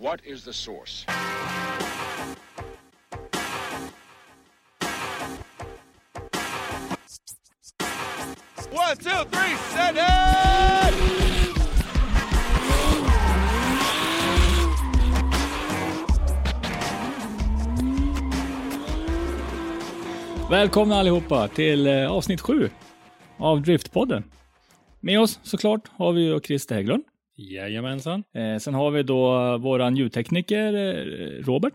What is the source? One, two, three, set it! Välkomna allihopa till eh, avsnitt sju av Driftpodden. Med oss såklart har vi ju Christer Hägglund. Jajamensan. Eh, sen har vi då våran ljudtekniker eh, Robert.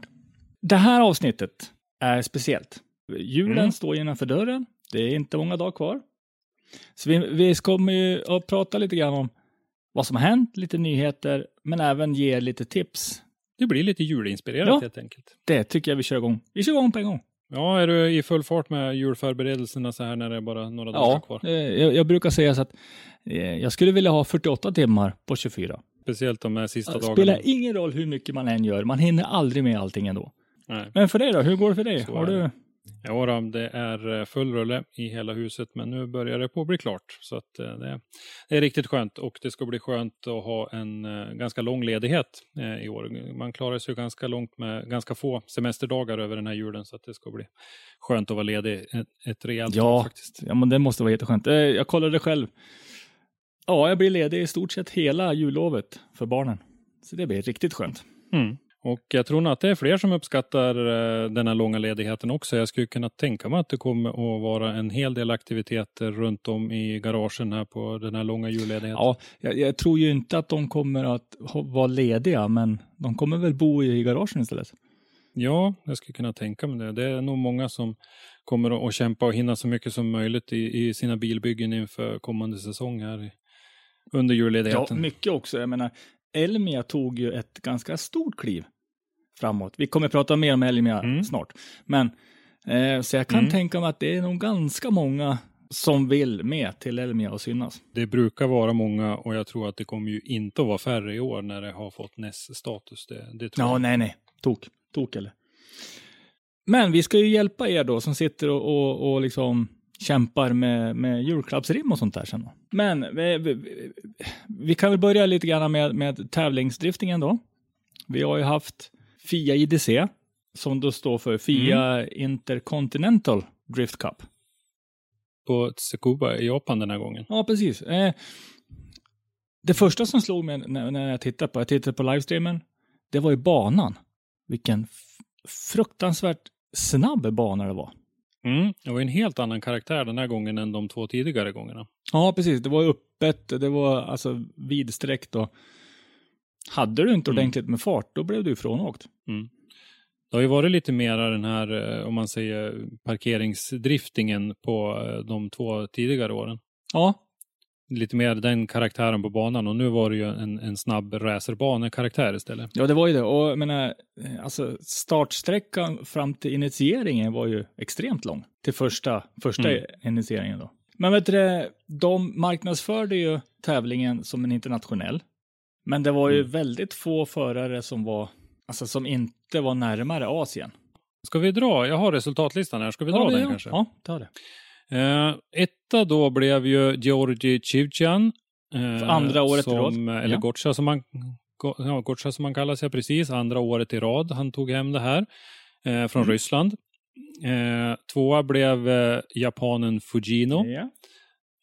Det här avsnittet är speciellt. Julen Mm. står innanför dörren. Det är inte många dagar kvar. Så vi, vi kommer ju att prata lite grann om vad som har hänt, lite nyheter, men även ge lite tips. Det blir lite julinspirerat Ja. helt enkelt. Det tycker jag vi kör igång. Vi kör igång på en gång. Ja, är du i full fart med julförberedelserna så här när det är bara några dagar Ja, kvar? eh, jag, jag brukar säga så att eh, jag skulle vilja ha 48 timmar på 24. Speciellt de här sista Det dagarna. spelar ingen roll hur mycket man än gör, man hinner aldrig med allting ändå. Nej. Men för dig då, hur går det för dig? Så Har du... Ja, då, det är eh, full rulle i hela huset, men nu börjar det på att bli klart. Så att eh, det, är riktigt skönt och det ska bli skönt att ha en eh, ganska lång ledighet i år. Man klarar sig ganska långt med ganska få semesterdagar över den här julen, så att det ska bli skönt att vara ledig ett, ett rejält Ja, faktiskt. ja, men det måste vara jätteskönt. Jag kollade själv. Ja, jag blir ledig i stort sett hela jullovet för barnen. Så det blir riktigt skönt. Mm. Och jag tror nog att det är fler som uppskattar eh, den här långa ledigheten också. Jag skulle kunna tänka mig att det kommer att vara en hel del aktiviteter runt om i garagen här på den här långa julledigheten. Ja, jag, jag tror ju inte att de kommer att vara lediga, men de kommer väl bo i garagen istället. Ja, jag skulle kunna tänka mig det. Det är nog många som kommer att- kämpa och hinna så mycket som möjligt i, i sina bilbyggen inför kommande säsong här under Ja, julledigheten. mycket också. Jag menar, Elmia tog ju ett ganska stort kliv framåt. Vi kommer prata mer om Elmia Mm. snart. Men, eh, så jag kan Mm. tänka mig att det är nog ganska många som vill med till Elmia och synas. Det brukar vara många och jag tror att det kommer ju inte att vara färre i år när det har fått NES-status. Det, det tror Ja, jag. nej, nej. Tok. Tok eller. Men vi ska ju hjälpa er då som sitter och, och, och liksom kämpar med, med julklappsrim och sånt där sen. Men vi, vi, vi kan väl börja lite grann med, med tävlingsdriftingen då. Vi har ju haft FIA IDC som då står för FIA Intercontinental Drift Cup. På Tsukuba i Japan den här gången. Ja, precis. Eh, det första som slog mig när, när jag tittade på, jag tittade på livestreamen, det var ju banan. Vilken fruktansvärt snabb bana det var. Mm. Det var en helt annan karaktär den här gången än de två tidigare gångerna. Ja, precis. Det var öppet, det var alltså vidsträckt och hade du inte Mm. ordentligt med fart, då blev du ifrånåkt. Det har ju varit lite mera den här, eh, om man säger, parkeringsdriftingen på eh, de två tidigare åren. Ja, Lite mer den karaktären på banan och nu var det ju en, en snabb racerbanekaraktär istället. ja, det var ju det. Och jag menar, eh, alltså startsträckan fram till initieringen var ju extremt lång. Till första, första Mm. initieringen då. Men vet du, de marknadsförde ju tävlingen som en internationell. Men det var ju Mm. väldigt få förare som var, alltså som inte var närmare Asien. Ska vi dra? Jag har resultatlistan här. Ska vi dra ja, den ja. kanske? Ja, ta det. Eh, etta då blev ju Georgi Chivchan. Eh, För andra året i som, rad. Eller Ja. Gotcha som man Go- ja, Gotcha som man kallar sig precis, andra året i rad. Han tog hem det här eh, från Mm. Ryssland. Eh, tvåa blev eh, japanen Fujino. Ja.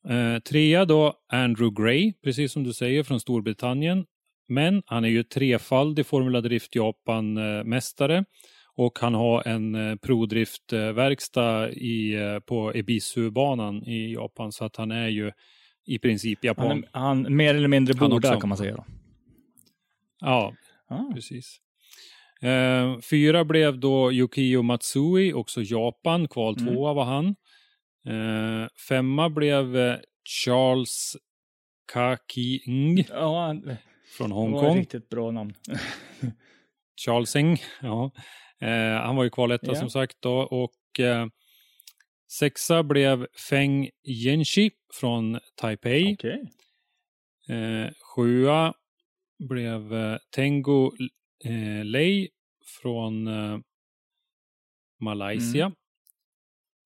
Eh, trea då Andrew Gray, precis som du säger, från Storbritannien. Men han är ju trefaldig Formula Drift Japan-mästare och han har en eh, prodriftverkstad i, eh, på Ebisu-banan i Japan så att han är ju i princip japan. Han, han mer eller mindre bor där kan man säga. Då. Ja, Ah. precis. Eh, fyra blev då Yukio Matsui, också Japan. Kval Mm. tvåa var han. Eh, femma blev eh, Charles Kaki-ng Ja, han- från det var ett Hongkong. riktigt bra namn. Charles Ng, ja. Eh, han var ju kvaletta Ja. som sagt då. Och eh, sexa blev Feng Yenshi från Taipei. Okej. Eh, sjua blev eh, Tengo Lei från Malaysia. Mm.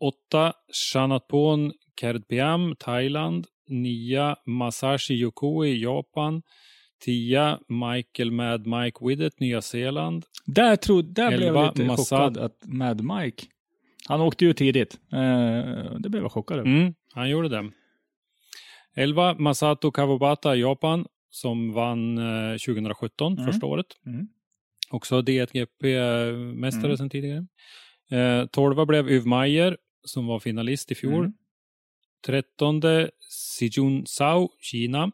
Åtta Shanatpon Kerdpiam, Thailand. Nia Masashi Yokoi, Japan. Tia Michael Mad Mike Widdet, Nya Zeeland. Där, trodde, där blev Elva, jag lite Mossad. chockad att Mad Mike, han åkte ju tidigt. Eh, det blev jag chockad över. Mm, han gjorde det. 11 Masato Kawabata, Japan, som vann eh, 2017, Mm. första året. Mm. Också D1GP-mästare Mm. sedan tidigare. Eh, 12 blev Yves Meyer, som var finalist i fjol. Mm. 13 Sijun Sao, Kina.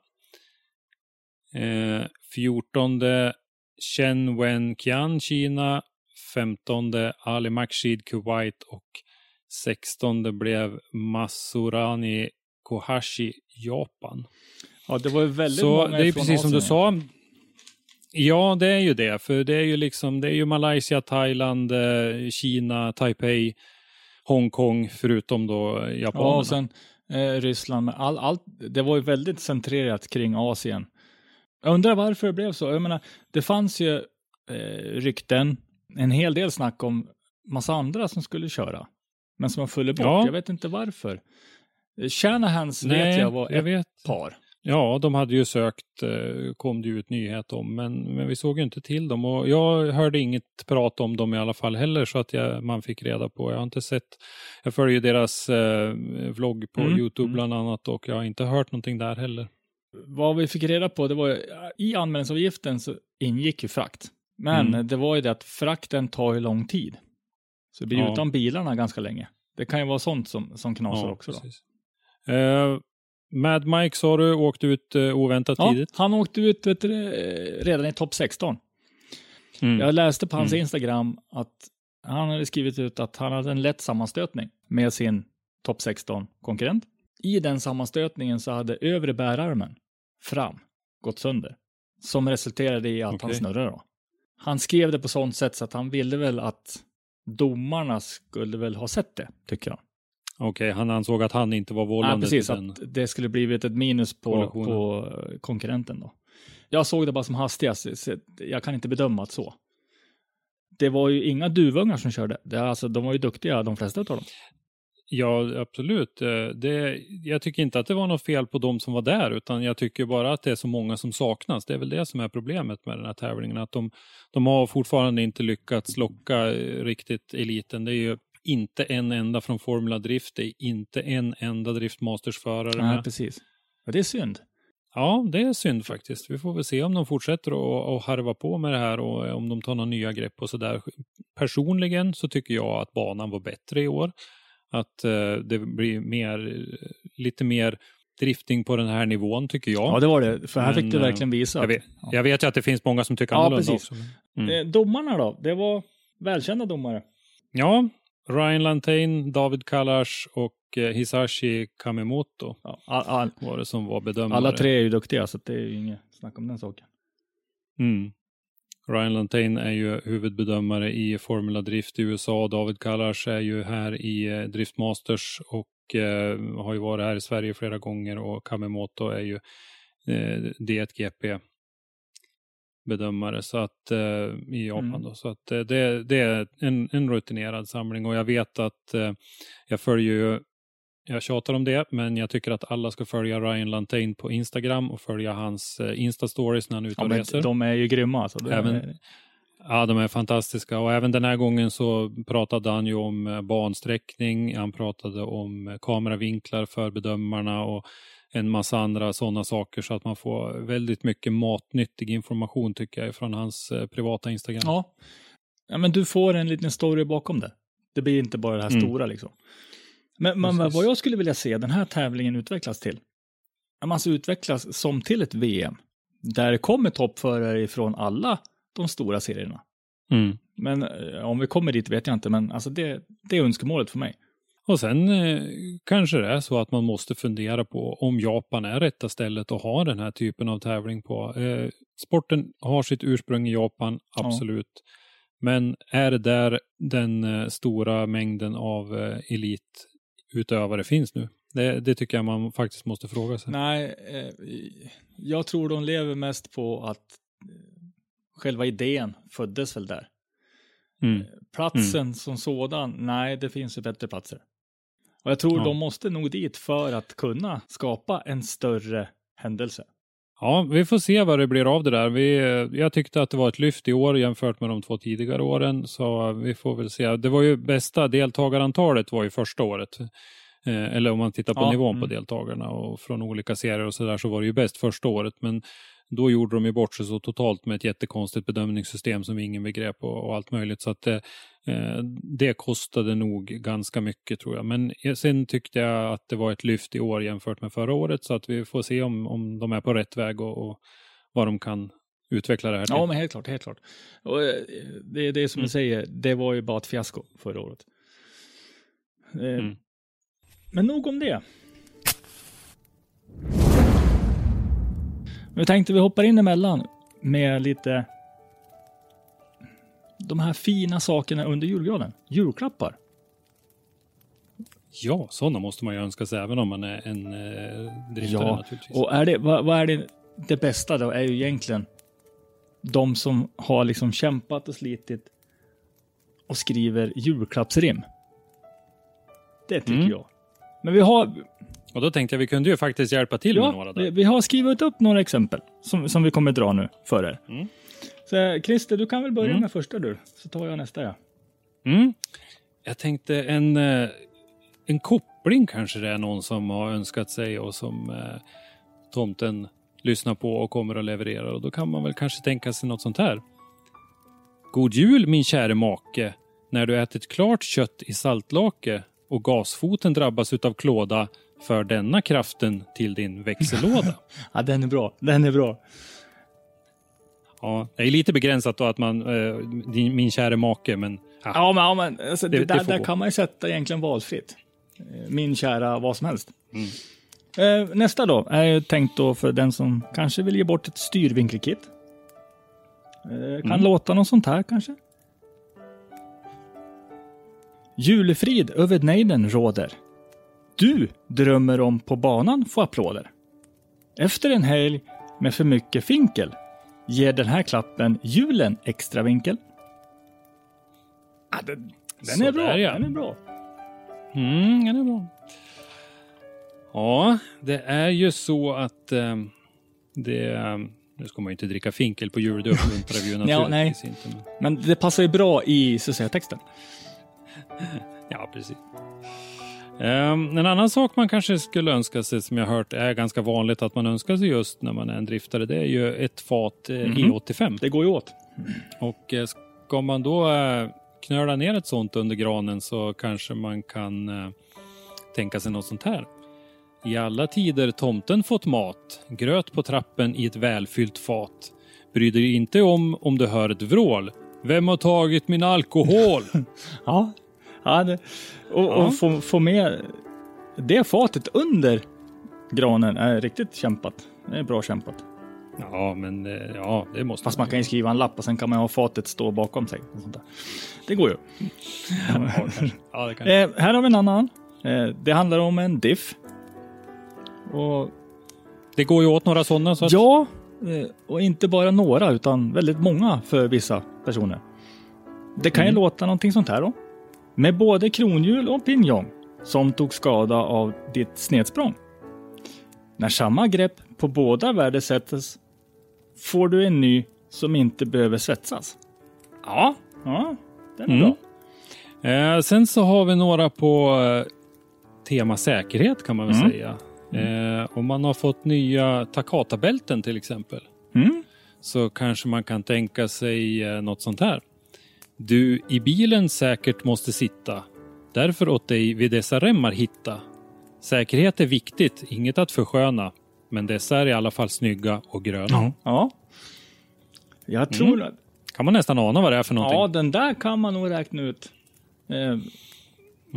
Eh, 14 Chen Wen-Qian, Kina. 15 Ali Makshid, Kuwait och 16 blev Masurani Kohashi, Japan. Ja, det var ju väldigt Så många det är precis som du sa. Ja, det är ju det. För det är ju liksom, det är ju Malaysia, Thailand, eh, Kina, Taipei, Hongkong, förutom då japanerna. Ja, och sen eh, Ryssland. All, allt, det var ju väldigt centrerat kring Asien. Jag undrar varför det blev så. Jag menar, det fanns ju eh, rykten, en hel del snack om massa andra som skulle köra. Men som har fallit bort. Ja. Jag vet inte varför. Eh, Shanahans vet jag var jag ett vet. par. Ja, de hade ju sökt, eh, kom det ju ut nyhet om, men, men vi såg ju inte till dem. Och jag hörde inget prat om dem i alla fall heller, så att jag, man fick reda på. Jag har inte sett, jag följer deras eh, vlogg på Mm, Youtube mm. bland annat och jag har inte hört någonting där heller. Vad vi fick reda på, det var i anmälningsavgiften så ingick ju frakt. Men Mm. det var ju det att frakten tar ju lång tid. Så det blir Ja. utan bilarna ganska länge. Det kan ju vara sånt som, som knasar också då. precis. Eh, Mad Mike sa du åkte ut eh, oväntat Ja, tidigt. han åkte ut vet du, eh, redan i topp 16. Mm. Jag läste på hans Mm. Instagram att han hade skrivit ut att han hade en lätt sammanstötning med sin topp 16-konkurrent. I den sammanstötningen så hade övre bärarmen fram gått sönder. Som resulterade i att han Okej. snurrade då. Han skrev det på sånt sätt så att han ville väl att domarna skulle väl ha sett det, tycker jag. Okej, han ansåg att han inte var Ja, vållande precis. till den. Att det skulle blivit ett minus på, på eh, konkurrenten då. Jag såg det bara som hastigast. Jag kan inte bedöma att så. Det var ju inga duvungar som körde. Det, alltså, de var ju duktiga, de flesta av dem. Ja, absolut. Eh, Det, jag tycker inte att det var något fel på de som var där, utan jag tycker bara att det är så många som saknas. Det är väl det som är problemet med den här tävlingen, att de, de har fortfarande inte lyckats locka eh, riktigt eliten. Det är ju inte en enda från Formula Drift, det är inte en enda Driftmasters-förare med. precis. Ja, det är synd. Ja, det är synd faktiskt. Vi får väl se om de fortsätter att- att harva på med det här och om de tar några nya grepp och sådär. Personligen så tycker jag att banan var bättre i år. Att eh, det blir mer, lite mer drifting på den här nivån tycker jag. Ja, det var det. För här Men, fick du eh, verkligen visa. jag, vet, jag vet ju att det finns många som tycker Ja, annorlunda precis. också. Mm. Eh, Domarna då? Det var välkända domare. Ja, Ryan Lantain, David Kalash och eh, Hisashi Kamemoto Ja, all, all, var det som var bedömare. alla tre är ju duktiga, så det är ju inget snack om den saken. Mm. Ryan Lantain är ju huvudbedömare i Formula Drift i USA. David Kalash är ju här i eh, Drift Masters och eh, har ju varit här i Sverige flera gånger och Kamemoto är ju eh, D1GP bedömare så att, eh, i Japan. Mm. Då. Så att, eh, det, det är en, en rutinerad samling och jag vet att eh, jag följer ju jag tjatar om det, men jag tycker att alla ska följa Ryan Lantain på Instagram och följa hans eh, Insta-stories när han är ute Ja, och reser. de är ju grymma. Alltså. Det Även- är, Ja, de är fantastiska och även den här gången så pratade han ju om eh, bansträckning, han pratade om eh, kameravinklar för bedömarna och en massa andra sådana saker så att man får väldigt mycket matnyttig information tycker jag från hans eh, privata Instagram. ja. ja, men du får en liten story bakom det. Det blir inte bara det här Mm. stora liksom. Men, men vad jag skulle vilja se den här tävlingen utvecklas till. man ska utvecklas som till ett VM, där det kommer toppförare ifrån alla de stora serierna. Mm. Men eh, om vi kommer dit vet jag inte, men alltså det, det är önskemålet för mig. Och sen eh, kanske det är så att man måste fundera på om Japan är rätta stället att ha den här typen av tävling på. Eh, sporten har sitt ursprung i Japan, absolut. Men är det där den eh, stora mängden av eh, elitutövare finns nu? Det, det tycker jag man faktiskt måste fråga sig. Nej, eh, jag tror de lever mest på att eh, själva idén föddes väl där. Mm. Platsen som sådan, nej, det finns ju bättre platser. Och jag tror Ja. de måste nog dit för att kunna skapa en större händelse. Ja, vi får se vad det blir av det där. Vi, jag tyckte att det var ett lyft i år jämfört med de två tidigare åren, så vi får väl se. Det var ju bästa deltagarantalet var ju första året. Eh, eller om man tittar på Ja, nivån på mm. deltagarna och från olika serier och så där så var det ju bäst första året. Men då gjorde de ju bort sig så totalt med ett jättekonstigt bedömningssystem som ingen begrep och, och allt möjligt. Så att det, eh, det kostade nog ganska mycket tror jag. Men sen tyckte jag att det var ett lyft i år jämfört med förra året så att vi får se om, om de är på rätt väg och, och vad de kan utveckla det här till. Ja, men helt klart, helt klart. Och eh, det är det som Mm. du säger, det var ju bara ett fiasko förra året. Eh, Mm. Men nog om det. Nu tänkte vi hoppar in emellan med lite de här fina sakerna under julgranen. Julklappar. Ja, sådana måste man ju önska sig även om man är en eh, driftare Ja, naturligtvis. och är det, vad, vad är det, det bästa då är ju egentligen de som har liksom kämpat och slitit och skriver julklappsrim. Det tycker Mm. jag. Men vi har, Och då tänkte jag vi kunde ju faktiskt hjälpa till med några ja, där. vi, har skrivit upp några exempel som, som vi kommer dra nu för er. Mm. Så Christer, du kan väl börja Mm. med första du, så tar jag nästa ja. Mm. Jag tänkte en, eh, en koppling kanske det är någon som har önskat sig och som eh, tomten lyssnar på och kommer att leverera. Och då kan man väl kanske tänka sig något sånt här. God jul min käre make. När du ätit klart kött i saltlake och gasfoten drabbas utav klåda för denna kraften till din växellåda. Ja, den är bra, den är bra. ja, det är lite begränsat då att man, eh, din, min käre make, men ja, Ja, men, ja, men alltså, Det- det, det där, får där kan man ju sätta egentligen valfritt. Eh, Min kära vad som helst. Mm. Eh, nästa då är ju tänkt då för den som kanske vill ge bort ett styrvinkelkit. Eh, kan Mm. låta något sånt här kanske. Julefrid över nejden råder. Du drömmer om på banan få applåder. Efter en helg med för mycket finkel ger den här klappen julen extra vinkel. Ah, den, den är bra. Sådär, ja. Den är bra. Mm, den är bra. Ja, det är ju så att eh, det... Nu ska man ju inte dricka finkel på jul, det uppmuntrar vi ju Ja, naturligtvis inte. Men, Men det passar ju bra i så att säga, texten. ja, precis. Um, en annan sak man kanske skulle önska sig, som jag hört är ganska vanligt att man önskar sig just när man är en driftare, det är ju ett fat eh, Mhm. E85. Det går ju åt. Och eh, ska man då eh, knöla ner ett sånt under granen så kanske man kan tänka sig något sånt här. I alla tider tomten fått mat, gröt på trappen i ett välfyllt fat. Bry dig inte om om du hör ett vrål. Vem har tagit min alkohol? Ja. Ja det, och Ja. och få, få med det fatet under granen är riktigt kämpat. Det är bra kämpat. ja, men eh, ja, det måste Fast man kan ju skriva en lapp och sen kan man ha fatet stå bakom sig. Och sånt där. Det går ju. Ja. Ja, det kan. Eh, här har vi en annan. Eh, det handlar om en diff. Och Det går ju åt några sådana. Så att, Ja, eh, och inte bara några utan väldigt många för vissa personer. Det kan ju Mm. låta någonting sånt här då. Med både kronhjul och pinjong som tog skada av ditt snedsprång. När samma grepp på båda värdesätts får du en ny som inte behöver svetsas. Ja, ja, den är Mm. bra. Eh, sen så har vi några på eh, tema säkerhet kan man väl Mm. säga. Eh, om man har fått nya Takata-bälten till exempel Mm. så kanske man kan tänka sig eh, något sånt här. Du i bilen säkert måste sitta. Därför åt dig vid dessa remmar hitta. Säkerhet är viktigt, inget att försköna. Men dessa är i alla fall snygga och gröna. Ja. Jag tror att... Kan man nästan ana vad det är för någonting. Ja, den där kan man nog räkna ut. Eh,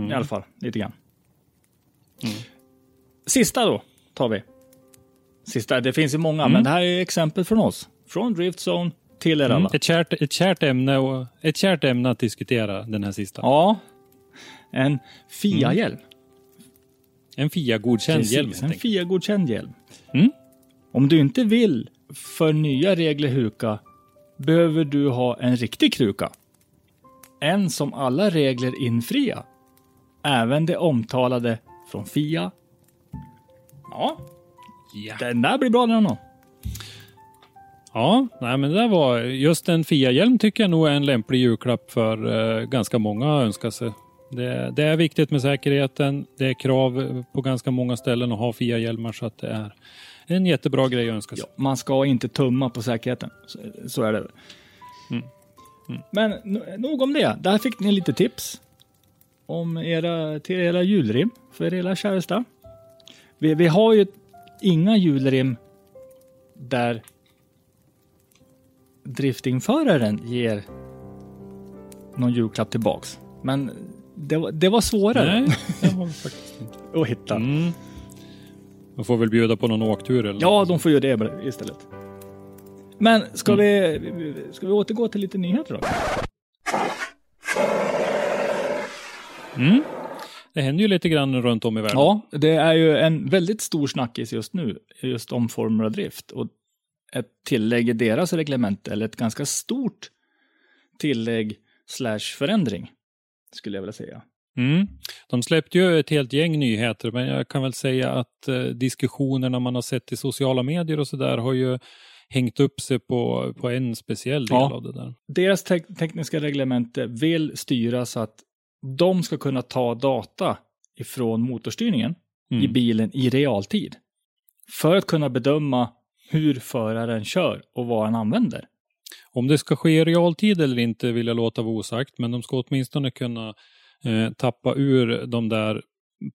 I alla fall, lite grann. Sista då, tar vi. Sista, det finns ju många, men det här är exempel från oss. Från Driftzone till er alla. Mm. Ett, kärt, ett, kärt ämne och, ett kärt ämne att diskutera den här sista. Ja. En FIA-hjälm. En FIA-godkänd hjälm en. FIA-godkänd hjälm. Mm. Om du inte vill för nya regler huka behöver du ha en riktig kruka. En som alla regler infria. Även det omtalade från FIA. Ja, Ja. den där blir bra den då. Ja, nej, men det var just en FIA-hjälm tycker jag nog är en lämplig julklapp för eh, ganska många att önska sig. Det, det är viktigt med säkerheten. Det är krav på ganska många ställen att ha FIA-hjälmar så att det är en jättebra grej att önska sig. Ja, man ska inte tumma på säkerheten. Så, så är det. Men no- nog om det. Där fick ni lite tips. Om era, till era julrim för era käresta. Vi, vi har ju inga julrim där driftingföraren ger någon julklapp tillbaks. Men det, var- det var svårare Nej, det vi faktiskt inte. att hitta. Mm. Man får väl bjuda på någon åktur eller Ja, de får ju det istället. Men ska, vi, ska vi återgå till lite nyheter då? Mm. Det händer ju lite grann runt om i världen. Ja, det är ju en väldigt stor snackis just nu, just om Formula Drift. Och ett tillägg i deras reglement, eller ett ganska stort tillägg slash förändring, skulle jag vilja säga. Mm. De släppte ju ett helt gäng nyheter, men jag kan väl säga att eh, diskussionerna man har sett i sociala medier och sådär har ju hängt upp sig på, på en speciell del Ja. av det där. Deras te- tekniska reglemente vill styra så att de ska kunna ta data ifrån motorstyrningen i Mm. bilen i realtid. För att kunna bedöma hur föraren kör och vad han använder. Om det ska ske i realtid eller inte vill jag låta vara osagt, men de ska åtminstone kunna eh, tappa ur de där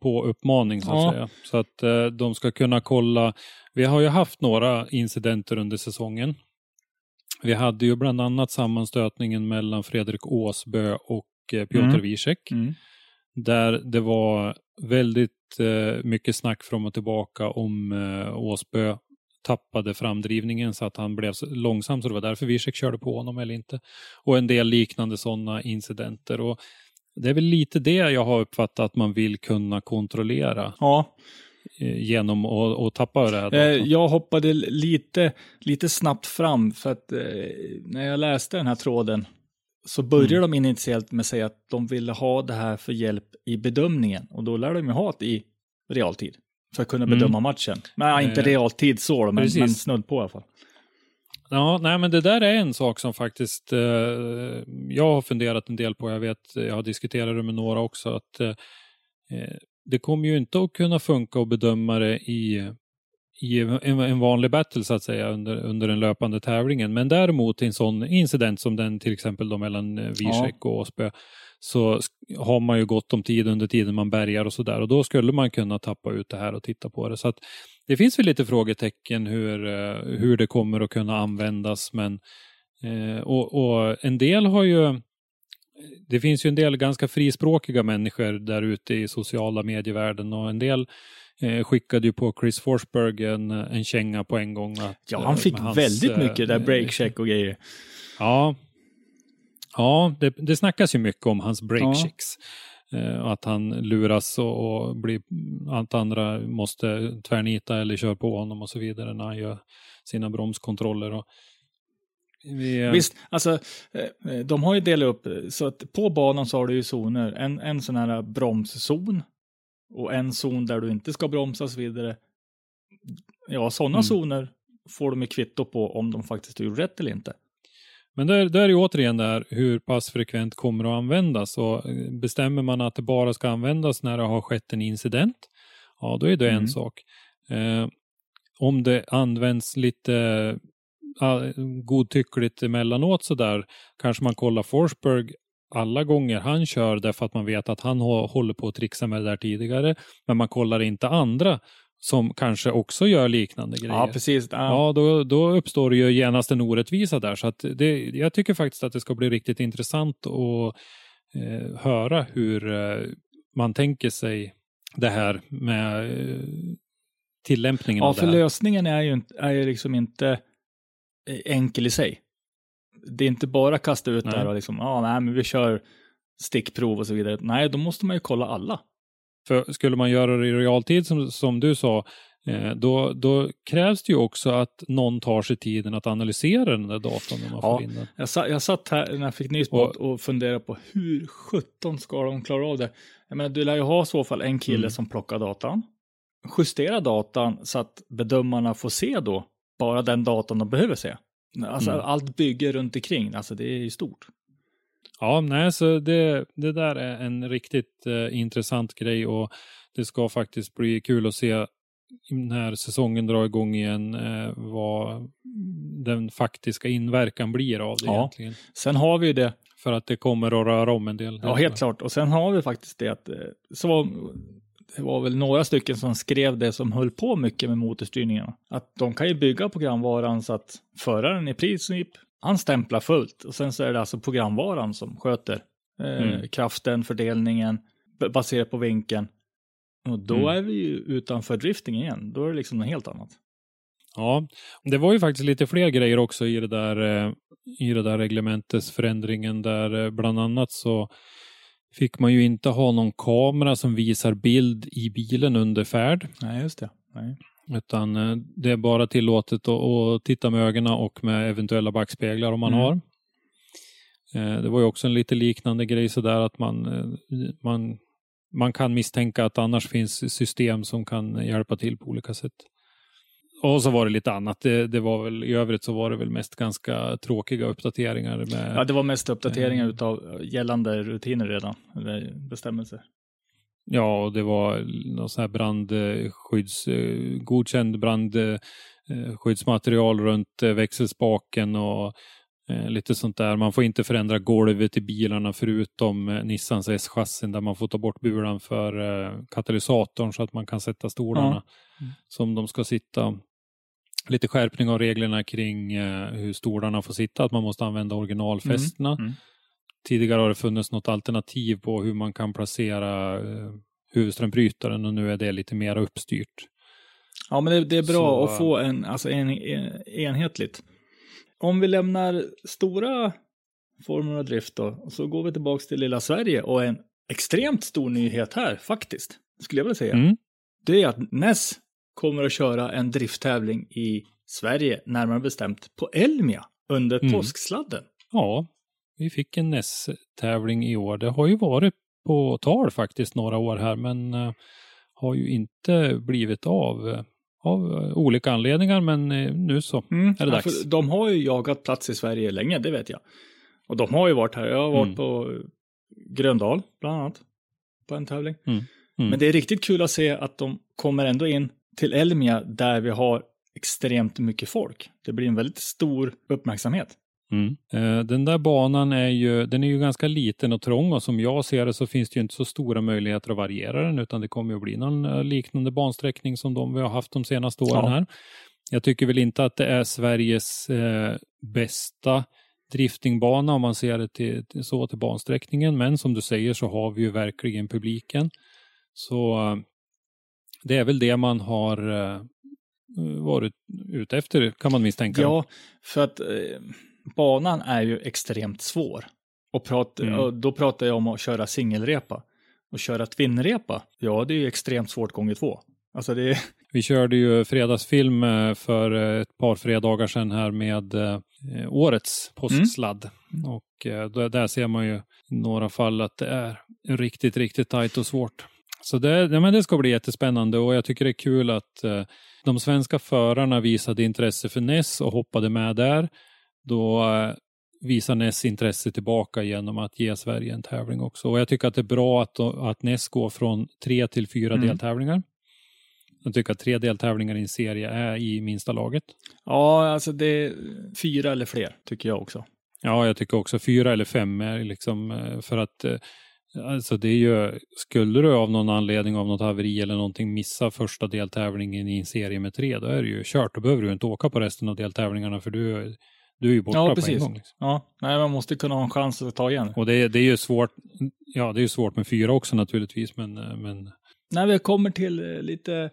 på uppmaning så att Ja. säga. Så att eh, de ska kunna kolla. Vi har ju haft några incidenter under säsongen. Vi hade ju bland annat sammanstötningen mellan Fredrik Åsbö och eh, Piotr Mm. Wiesek. Mm. Där det var väldigt eh, mycket snack fram och tillbaka om eh, Åsbö tappade framdrivningen så att han blev långsam så det var därför Wiesek körde på honom eller inte. Och en del liknande sådana incidenter. Och det är väl lite det jag har uppfattat att man vill kunna kontrollera Ja, eh, genom att, att tappa det här. Eh, jag hoppade lite, lite snabbt fram för att eh, när jag läste den här tråden så började Mm. de initiellt med att säga att de ville ha det här för hjälp i bedömningen och då lär de ju ha det i realtid för att kunna Mm. bedöma matchen. Nej, inte Eh, realtid så men, precis. men snudd på i alla fall. Ja, nej men det där är en sak som faktiskt eh, jag har funderat en del på. Jag vet, jag har diskuterat det med några också. att eh, eh, Det kommer ju inte att kunna funka att bedöma det i, i en, en vanlig battle så att säga under, under den löpande tävlingen. Men däremot i en sån incident som den till exempel då mellan eh, Wiesek och Åsbö så har man ju gott om tid under tiden man bärgar och sådär och då skulle man kunna tappa ut det här och titta på det. Så det finns väl lite frågetecken hur, eh, hur det kommer att kunna användas men eh, och, och en del har ju det finns ju en del ganska frispråkiga människor där ute i sociala medievärlden och en del eh, skickade ju på Chris Forsberg en, en känga på en gång. Att, Ja, han fick hans, väldigt mycket där breakcheck och grejer. Ja, ja det, det snackas ju mycket om hans break Ja. Eh, att han luras och, och blir, att andra måste tvärnita eller köra på honom och så vidare när han gör sina bromskontroller. Och vi, eh, Visst, alltså eh, de har ju delat upp så att på banan så har du ju zoner. En, en sån här bromszon och en zon där du inte ska bromsa och så vidare. Ja, sådana Mm. zoner får de ju kvitto på om de faktiskt gjorde rätt eller inte. Men där, där är ju återigen det här hur pass frekvent kommer att användas. Och eh, bestämmer man att det bara ska användas när det har skett en incident, ja då är det Mm. en sak. Eh, om det används lite eh, godtyckligt emellanåt så där, kanske man kollar Forsberg alla gånger han kör därför att man vet att han hå- håller på att trixa med det där tidigare. Men man kollar inte andra som kanske också gör liknande grejer. Ja, precis. Ja. Ja, då, då uppstår ju genast en orättvisa där. Så att det, jag tycker faktiskt att det ska bli riktigt intressant att eh, höra hur eh, man tänker sig det här med eh, tillämpningen Ja, av det för här. lösningen är ju, inte- är ju liksom inte eh, enkel i sig. Det är inte bara kasta ut Nej. där och liksom, ja, nej, men vi kör stickprov och så vidare. Nej, då måste man ju kolla alla. För skulle man göra det i realtid som, som du sa, eh, då, då krävs det ju också att någon tar sig tiden att analysera den där datorn när man Ja. får in den. Jag, sa, jag satt här när jag fick nys på Och- och, funderade på hur 17 ska de klara av det? Jag menar, du lär ju ha i så fall en kille Mm. som plockar datan, justera datan så att bedömarna får se då bara den datan de behöver se. Alltså Mm. allt bygger runt omkring, alltså det är ju stort. Ja, nej, så det, det där är en riktigt eh, intressant grej och det ska faktiskt bli kul att se när säsongen drar igång igen eh, vad den faktiska inverkan blir av det Ja. egentligen. Sen har vi ju det, För att det kommer att röra om en del. ja helt klart, och sen har vi faktiskt det att eh, så det var väl några stycken som skrev det som höll på mycket med motorstyrningen. Att de kan ju bygga programvaran så att föraren i princip, han stämplar fullt och sen så är det alltså programvaran som sköter eh, Mm. kraften, fördelningen, baserat på vinkeln. Och då Mm. är vi ju utanför drifting igen. Då är det liksom något helt annat. Ja, det var ju faktiskt lite fler grejer också i det där, eh, i det där reglementesförändringen där eh, bland annat så fick man ju inte ha någon kamera som visar bild i bilen under färd. Nej, just det. Nej. Utan eh, det är bara tillåtet att, titta med ögonen och med eventuella backspeglar om man Mm. har. Eh, Det var ju också en lite liknande grej sådär att man, eh, man, man kan misstänka att annars finns system som kan hjälpa till på olika sätt. Och så var det lite annat. Det, det var väl, I övrigt så var det väl mest ganska tråkiga uppdateringar med Ja, det var mest uppdateringar Eh. utav gällande rutiner redan, eller bestämmelser. Ja, och det var någon sån här brandskydds, eh, godkänd brandskyddsmaterial runt eh, växelspaken och eh, lite sånt där. Man får inte förändra golvet i bilarna förutom eh, Nissans S-chassin där man får ta bort buran för eh, katalysatorn så att man kan sätta stolarna Mm. som de ska sitta. Lite skärpning av reglerna kring eh, hur stolarna får sitta, att man måste använda originalfästena. Mm. Tidigare har det funnits något alternativ på hur man kan placera eh, huvudströmbrytaren och nu är det lite mer uppstyrt. Ja, men det, det är bra Så, att få en, alltså en, en, enhetligt. Om vi lämnar stora former av drift då, och så går vi tillbaks till lilla Sverige och en extremt stor nyhet här faktiskt, skulle jag vilja säga. Mm. Det är att NES kommer att köra en drifttävling i Sverige, närmare bestämt på Elmia, under Mm. påsksladden. Ja, vi fick en NES-tävling i år. Det har ju varit på tal faktiskt några år här men eh, har ju inte blivit av eh, av eh, olika anledningar men nu så Mm. är det Ja, dags. för de har ju jagat plats i Sverige länge, det vet jag. Och de har ju varit här. Jag har varit Mm. på Gröndal, bland annat, på en tävling. Mm. Mm. Men det är riktigt kul att se att de kommer ändå in till Elmia där vi har extremt mycket folk. Det blir en väldigt stor uppmärksamhet. Mm. Eh, Den där banan är ju, den är ju ganska liten och trång och som jag ser det så finns det ju inte så stora möjligheter att variera den utan det kommer ju att bli någon eh, liknande bansträckning som de vi har haft de senaste åren Ja. här. Jag tycker väl inte att det är Sveriges eh, bästa driftingbana om man ser det till, till, så till bansträckningen men som du säger så har vi ju verkligen publiken. Så eh, det är väl det man har eh, varit ute efter kan man misstänka. Ja, för att eh, banan är ju extremt svår. Och, prat, Mm. och då pratar jag om att köra singelrepa. Och köra twinnrepa, ja det är ju extremt svårt gånger två. Alltså det är, Vi körde ju fredagsfilm eh, för eh, ett par fredagar sedan här med eh, årets påsksladd. Och eh, där, där ser man ju i några fall att det är riktigt, riktigt tajt och svårt. Så det, ja, men det ska bli jättespännande och jag tycker det är kul att de svenska förarna visade intresse för NES och hoppade med där. Då eh, visar NES intresse tillbaka genom att ge Sverige en tävling också. Och jag tycker att det är bra att, att NES går från tre till fyra Mm. deltävlingar. Jag tycker att tre deltävlingar i en serie är i minsta laget. ja alltså det är fyra eller fler tycker jag också. Ja, jag tycker också fyra eller fem är liksom eh, för att eh, Alltså det är ju, skulle du av någon anledning av något haveri eller någonting missa första deltävlingen i en serie med tre, då är det ju kört. Då behöver du inte åka på resten av deltävlingarna för du, du är ju borta Ja, på en precis. gång. Liksom. Ja, nej, man måste kunna ha en chans att ta igen. Och det, är- det är ju svårt, ja det är ju svårt med fyra också naturligtvis, men, eh, men När vi kommer till eh, lite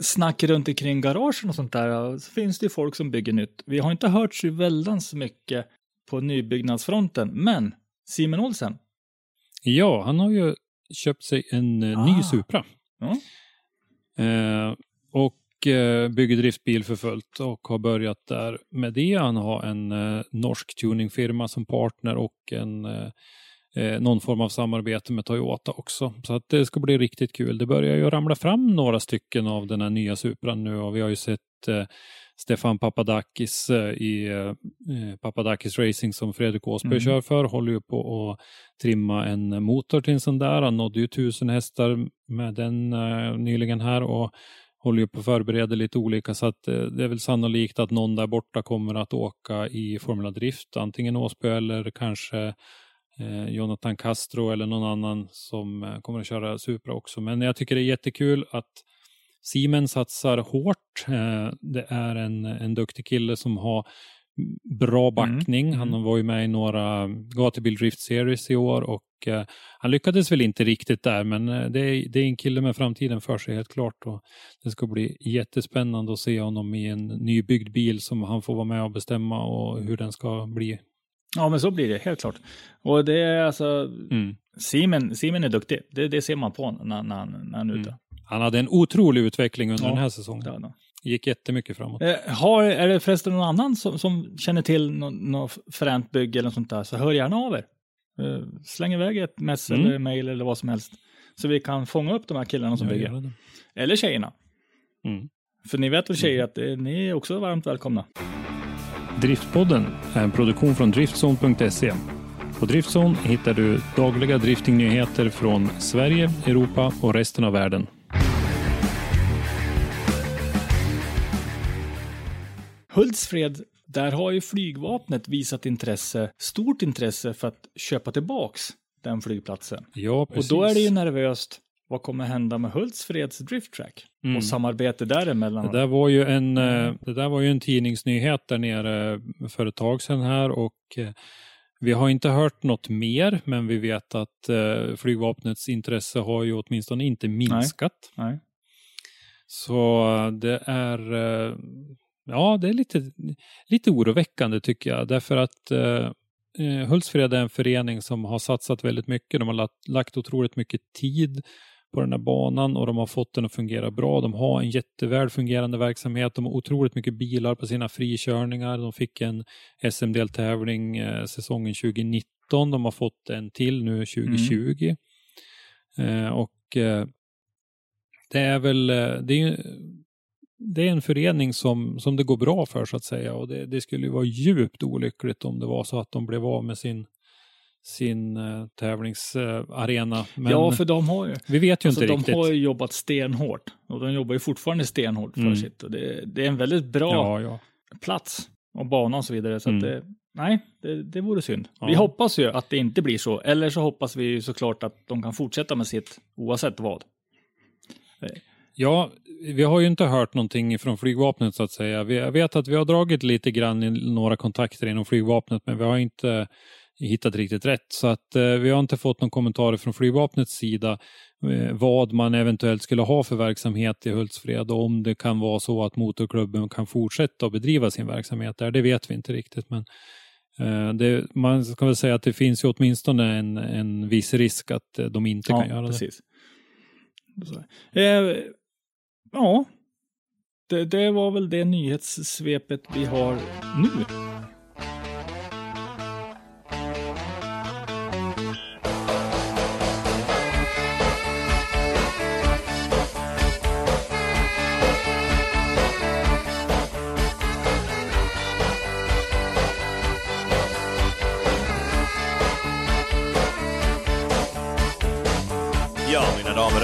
snack runt omkring garagen och sånt där, så finns det ju folk som bygger nytt. Vi har inte hört så väldans mycket på nybyggnadsfronten, men Simon Olsen, ja, han har ju köpt sig en eh, Ah. ny Supra. Ja. Eh, och bygger driftbil för fullt och har börjat där med det. Han har en eh, norsk tuningfirma som partner och en eh, eh, någon form av samarbete med Toyota också. Så att det ska bli riktigt kul. Det börjar ju ramla fram några stycken av den här nya Supran nu och vi har ju sett eh, Stefan Papadakis eh, i eh, eh, Papadakis Racing som Fredrik Åsberg Mm. kör för, håller ju på att trimma en motor till en sån där. Han nådde ju tusen hästar med den eh, nyligen här och håller ju på att förbereda lite olika så att eh, det är väl sannolikt att någon där borta kommer att åka i Formula Drift, antingen Åsby eller kanske eh, Jonathan Castro eller någon annan som eh, kommer att köra Supra också. Men jag tycker det är jättekul att Siemens satsar hårt. Det är en, en duktig kille som har bra backning. Mm, Han mm. var ju med i några Gatubil Drift Series i år och eh, han lyckades väl inte riktigt där men eh, det är, det är en kille med framtiden för sig helt klart. Och det ska bli jättespännande att se honom i en nybyggd bil som han får vara med och bestämma och hur den ska bli. ja men så blir det helt klart. Och det är alltså, Mm. Simon är duktig, det, det ser man på när, när, han- när han är ute. Han hade en otrolig utveckling under Ja, den här säsongen. Gick jättemycket framåt. Eh, har, är det förresten någon annan som, som känner till något nå fränt bygge eller något sånt där, så hör gärna av er. Eh, släng iväg ett mess Mm. eller mail eller vad som helst. Så vi kan fånga upp de här killarna som Jag bygger. Eller tjejerna. Mm. För ni vet väl tjejer att eh, ni är också varmt välkomna. Driftpodden är en produktion från Driftzone.se. På Driftzone hittar du dagliga driftingnyheter från Sverige, Europa och resten av världen. Hultsfred, där har ju flygvapnet visat intresse, stort intresse för att köpa tillbaks den flygplatsen. Ja, precis. Och då är det ju nervöst. Vad kommer hända med Hultsfreds drift track? Mm. Och samarbete däremellan. Det där var ju en, eh, det där var ju en tidningsnyhet där nere för ett tag sedan här och eh, vi har inte hört något mer, men vi vet att eh, flygvapnets intresse har ju åtminstone inte minskat. Nej. Så eh, det är, ja, det är lite, lite oroväckande tycker jag, därför att eh, eh, Hultsfred är en förening som har satsat väldigt mycket. De har lagt, lagt otroligt mycket tid på den här banan och de har fått den att fungera bra. De har en jätteväl fungerande verksamhet. De har otroligt mycket bilar på sina frikörningar. De fick en SM-deltävling eh, säsongen 2019. De har fått en till nu 2020. Eh, och eh, det är väl, eh, det är, ju- det är en förening som, som det går bra för så att säga och det, det skulle ju vara djupt olyckligt om det var så att de blev av med sin, sin eh, tävlingsarena. Men ja, för de har ju, vi vet ju alltså, inte de riktigt. har ju jobbat stenhårt. Och de jobbar ju fortfarande stenhårt för Mm. sitt. Och det, det är en väldigt bra Ja, ja. plats och bana och så vidare. Så Mm. det, nej, det, det vore synd. Ja. Vi hoppas ju att det inte blir så. Eller så hoppas vi ju såklart att de kan fortsätta med sitt oavsett vad. Ja, vi har ju inte hört någonting från flygvapnet så att säga. Vi- vet att vi har dragit lite grann i några kontakter inom flygvapnet, men vi har inte hittat riktigt rätt. Så att eh, vi har inte fått någon kommentar från flygvapnets sida eh, vad man eventuellt skulle ha för verksamhet i Hultsfred och om det kan vara så att motorklubben kan fortsätta att bedriva sin verksamhet där. Det vet vi inte riktigt, men eh, det, man ska väl säga att det finns ju åtminstone en, en viss risk att eh, de inte kan göra det. precis. Så. Ja, det, det var väl det nyhetssvepet vi har nu.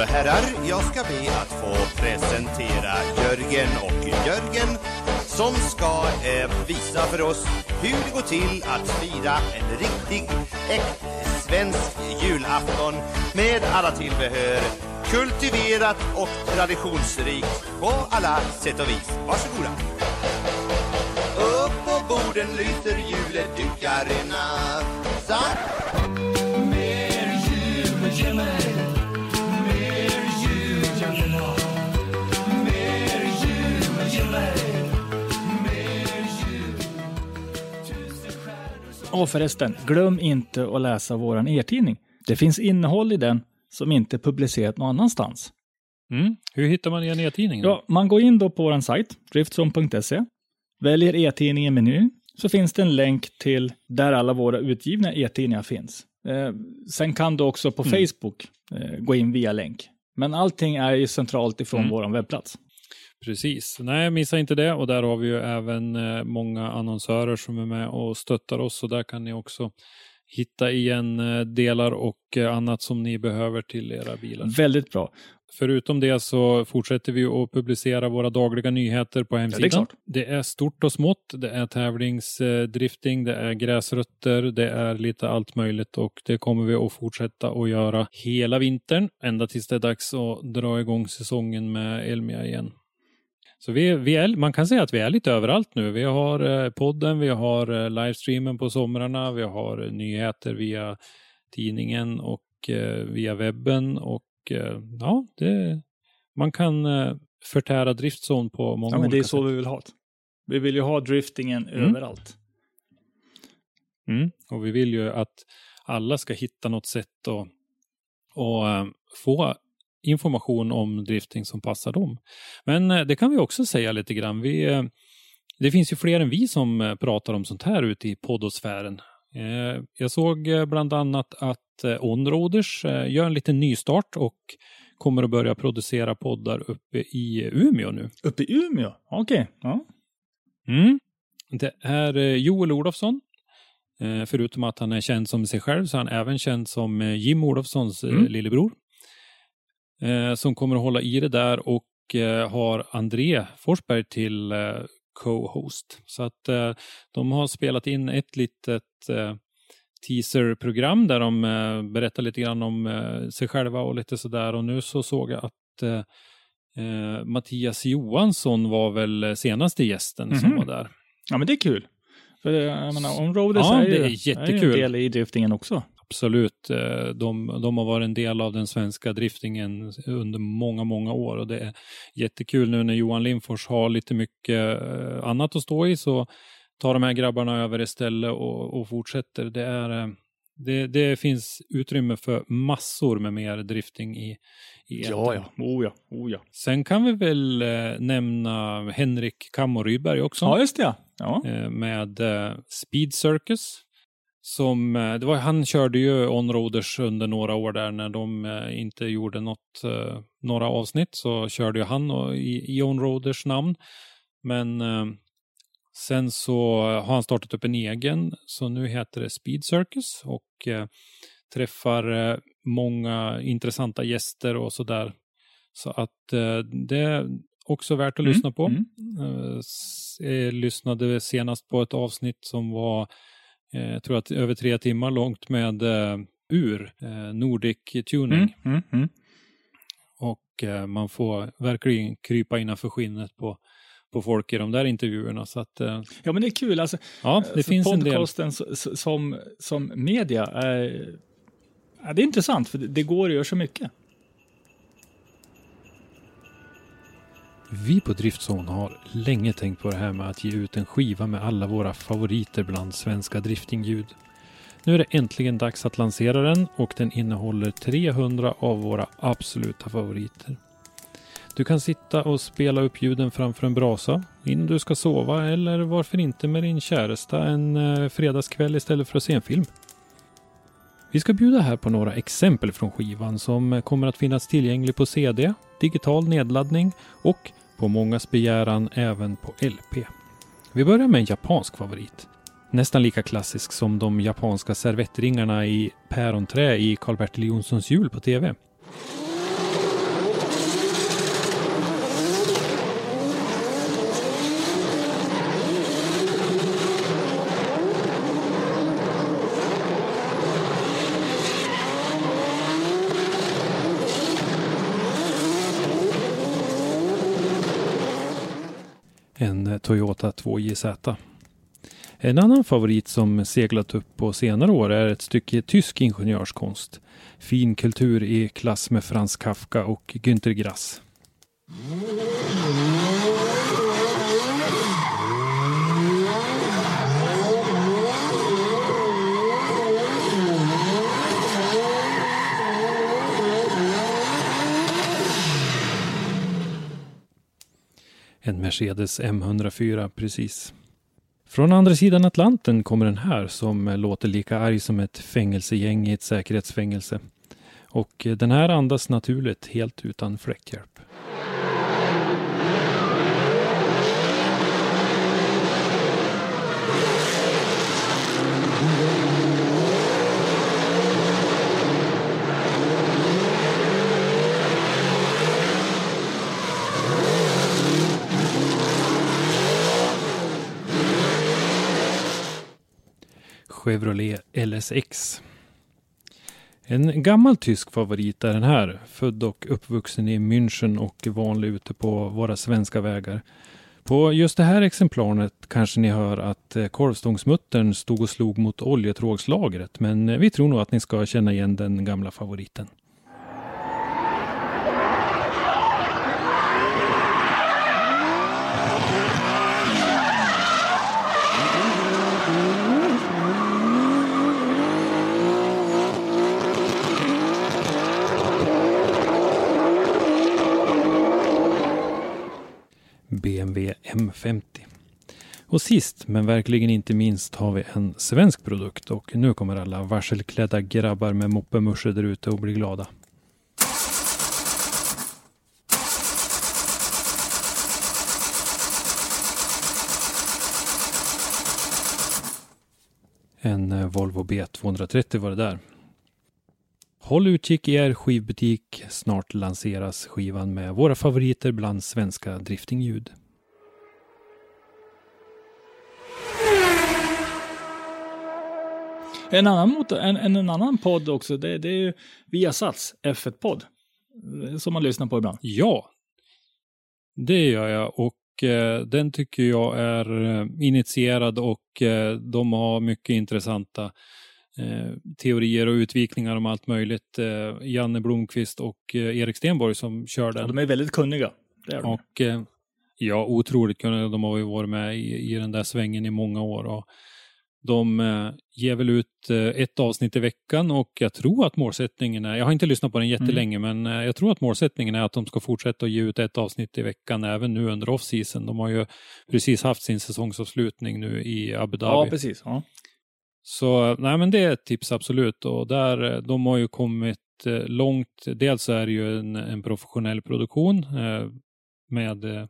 Och herrar, jag ska be att få presentera Jörgen och Jörgen som ska eh, visa för oss hur det går till att fira en riktig, äkta svensk julafton med alla tillbehör. Kultiverat och traditionsrikt på alla sätt och vis. Varsågoda. Upp på borden lyser juledykarna. Och förresten, glöm inte att läsa våran e-tidning. Det finns innehåll i den som inte är publicerat någon annanstans. Mm. Hur hittar man er e-tidning? Ja, man går in då på vår sajt, driftzone.se, väljer e-tidningen meny, så finns det en länk till där alla våra utgivna e-tidningar finns. Eh, sen kan du också på Mm. Facebook eh, gå in via länk. Men allting är ju centralt ifrån Mm. vår webbplats. Precis. Nej, missa inte det. Och där har vi ju även eh, många annonsörer som är med och stöttar oss. Så där kan ni också hitta igen eh, delar och eh, annat som ni behöver till era bilar. Väldigt bra. Förutom det så fortsätter vi att publicera våra dagliga nyheter på hemsidan. klart. det är stort och smått. Det är tävlingsdrifting, det är gräsrötter, det är lite allt möjligt och det kommer vi att fortsätta att göra hela vintern ända tills det är dags att dra igång säsongen med Elmia igen. Så vi, vi är, man kan säga att vi är lite överallt nu. Vi har eh, podden, vi har eh, livestreamen på somrarna, vi har eh, nyheter via tidningen och via webben och ja, det, man kan förtära driftzon på många Ja, men det är olika så sätt. vi vill ha det. Vi vill ju ha driftingen Mm. överallt. Mm. Och vi vill ju att alla ska hitta något sätt att eh, få information om drifting som passar dem. Men eh, det kan vi också säga lite grann. Vi, eh, det finns ju fler än vi som eh, pratar om sånt här ute i poddosfären. Jag såg bland annat att Onroaders eh, gör en liten nystart och kommer att börja producera poddar uppe i Umeå nu. Uppe i Umeå? Okej. Ja. Mm. Det är Joel Olofsson. Förutom att han är känd som sig själv så är han även känd som Jim Olofssons Mm. lillebror. Eh, Som kommer att hålla i det där och eh, har André Forsberg till eh, co-host. Så att eh, de har spelat in ett litet eh, teaserprogram där de eh, berättar lite grann om sig själva och lite sådär. Och nu så såg jag att Mattias Johansson var väl senaste gästen som Mhm. var där. ja, men det är kul. För jag menar, onroaders Ja, är, ju, är ju en del i driftingen också. Absolut. Eh, De, de har varit en del av den svenska driftingen under många, många år och det är jättekul nu när Johan Lindfors har lite mycket eh, annat att stå i så tar de här grabbarna över istället och, och fortsätter. Det, är, eh, det, det finns utrymme för massor med mer drifting i, i Ja, ja. Oh ja. Oh ja. Sen kan vi väl nämna Henrik Kammo Rydberg också. Ja, just det. ja. Ja. med Speed Circus. Som, eh, det var, han körde ju onroaders under några år där när de eh, inte gjorde något, eh, några avsnitt så körde ju han i, i onroaders namn. Men sen så har han startat upp en egen så nu heter det Speed Circus och träffar många intressanta gäster och sådär. Så att det är också värt att Mm, lyssna på. mm. Eh, lyssnade senast på ett avsnitt som var, jag tror att över tre timmar långt med eh, ur eh, Nordic Tuning. Mm, mm, mm. Och eh, man får verkligen krypa innanför skinnet på, på folk i de där intervjuerna. Så att, eh, Ja, men det är kul. Alltså, ja, det för finns en del. podcasten s- s- som, som media är... Det är intressant, för det- det går att göra så mycket. Vi på Driftzon har länge tänkt på det här med att ge ut en skiva med alla våra favoriter bland svenska driftingljud. Nu är det äntligen dags att lansera den och den innehåller 300 av våra absoluta favoriter. Du kan sitta och spela upp ljuden framför en brasa innan du ska sova eller varför inte med din käresta en eh, fredagskväll istället för att se en film. Vi ska bjuda här på några exempel från skivan som eh, kommer att finnas tillgänglig på CD, digital nedladdning och på mångas begäran även på LP. Vi börjar med en japansk favorit. Nästan lika klassisk som de japanska servettringarna i päronträ i Karl-Bertil Jonssons jul på TV. Toyota 2JZ. En annan favorit som seglat upp på senare år är ett stycke tysk ingenjörskonst. Fin kultur i klass med Franz Kafka och Günter Grass. En Mercedes M104 precis. Från andra sidan Atlanten kommer den här som låter lika arg som ett fängelsegäng i ett säkerhetsfängelse. Och den här andas naturligt helt utan fläckhjälp. Chevrolet LSX. En gammal tysk favorit är den här. Född och uppvuxen i München och vanlig ute på våra svenska vägar. På just det här exemplaret kanske ni hör att eh, korvstångsmuttern stod och slog mot oljetrågslagret. Men eh, vi tror nog att ni ska känna igen den gamla favoriten. 50. Och sist men verkligen inte minst har vi en svensk produkt och nu kommer alla varselklädda grabbar med moppemusche där ute och bli glada. En eh, Volvo B230 var det där. Håll utkik i er skivbutik. Snart lanseras skivan med våra favoriter bland svenska driftingljud. En annan, motor, en, en, annan podd också, det, det är ju Viasats F1-podd. Som man lyssnar på ibland. Ja, det gör jag och eh, den tycker jag är eh, initierad och eh, de har mycket intressanta eh, teorier och utvikningar om allt möjligt. Eh, Janne Blomqvist och eh, Erik Stenborg som kör den. Ja, de är väldigt kunniga. Det är de. Och eh, ja, otroligt kunniga. De har ju varit med i, i den där svängen i många år. Och de eh, ger väl ut eh, ett avsnitt i veckan och jag tror att målsättningen är, jag har inte lyssnat på den jättelänge, men eh, jag tror att målsättningen är att de ska fortsätta att ge ut ett avsnitt i veckan även nu under off-season. De har ju precis haft sin säsongsavslutning nu i Abu Dhabi. Ja, precis. Ja. Så nej, men det är ett tips absolut. Och där, de har ju kommit långt. Dels är det ju en, en professionell produktion eh, med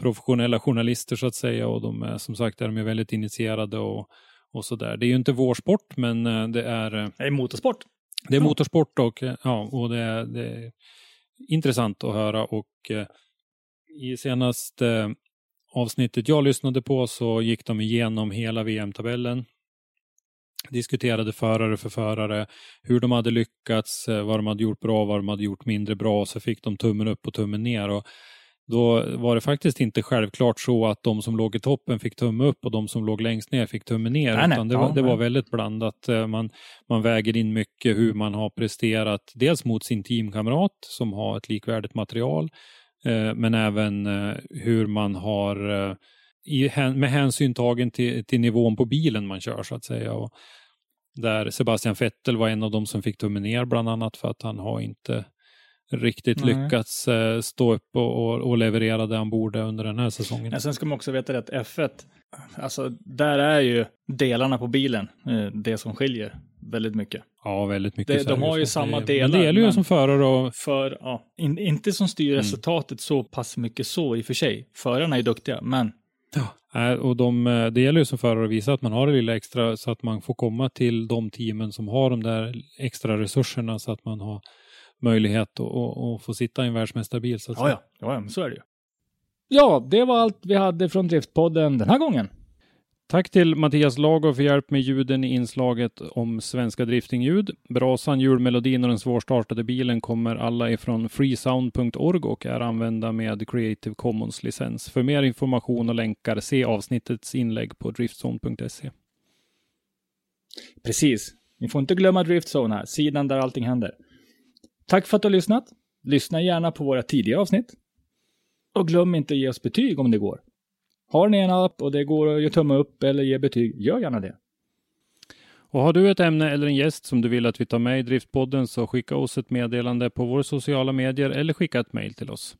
professionella journalister så att säga och de är som sagt är de väldigt initierade och, och så där. Det är ju inte vår sport men eh, det är, eh, Det är motorsport. det är Ja. motorsport och, eh, ja, och det, är, det är intressant att höra och i senaste avsnittet jag lyssnade på så gick de igenom hela VM-tabellen. Diskuterade förare för förare, hur de hade lyckats, vad de hade gjort bra, vad de hade gjort mindre bra så fick de tummen upp och tummen ner. Och då var det faktiskt inte självklart så att de som låg i toppen fick tumme upp och de som låg längst ner fick tumme ner. Nej, nej. utan det, var, det var väldigt blandat. Eh, Man, man väger in mycket hur man har presterat, dels mot sin teamkamrat som har ett likvärdigt material, eh, men även eh, hur man har eh, i, med hänsyn tagen till, till nivån på bilen man kör så att säga. Och där Sebastian Vettel var en av de som fick tummen ner bland annat för att han har inte riktigt Nej. lyckats eh, stå upp och, och, och leverera det han borde under den här säsongen. Men sen ska man också veta att F1, alltså där är ju delarna på bilen eh, det som skiljer väldigt mycket. Ja, väldigt mycket. Det- de har ju samma Det- delar, Men det gäller ju som förare och För, ja, in, inte som styr Mm. resultatet så pass mycket så i och för sig. Förarna är duktiga, men Nej, och de, eh, det gäller ju som förare att visa att man har det lilla extra så att man får komma till de teamen som har de där extra resurserna så att man har möjlighet att, få sitta i en världsmästarbil. Så att ja, säga. ja, ja, men så är det ju. Ja, det var allt vi hade från Driftpodden den här gången. Tack till Mattias Lager för hjälp med ljuden i inslaget om svenska driftingljud. Brasan, julmelodin och den svårstartade bilen kommer alla ifrån freesound.org och är använda med Creative Commons-licens. För mer information och länkar, se avsnittets inlägg på driftzone.se. Precis. Ni får inte glömma Driftzone här, sidan där allting händer. Tack för att du har lyssnat. Lyssna gärna på våra tidigare avsnitt. Och glöm inte att ge oss betyg om det går. Har ni en app och det går att ge tumme upp eller ge betyg, gör gärna det. Och har du ett ämne eller en gäst som du vill att vi tar med i Driftpodden så skicka oss ett meddelande på våra sociala medier eller skicka ett mejl till oss.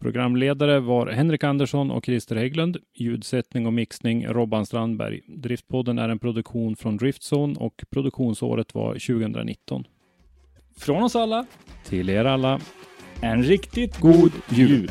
Programledare var Henrik Andersson och Christer Hägglund. Ljudsättning och mixning Robban Strandberg. Driftpodden är en produktion från Driftzone och produktionsåret var 2019. Från oss alla, Till er alla, en riktigt god jul.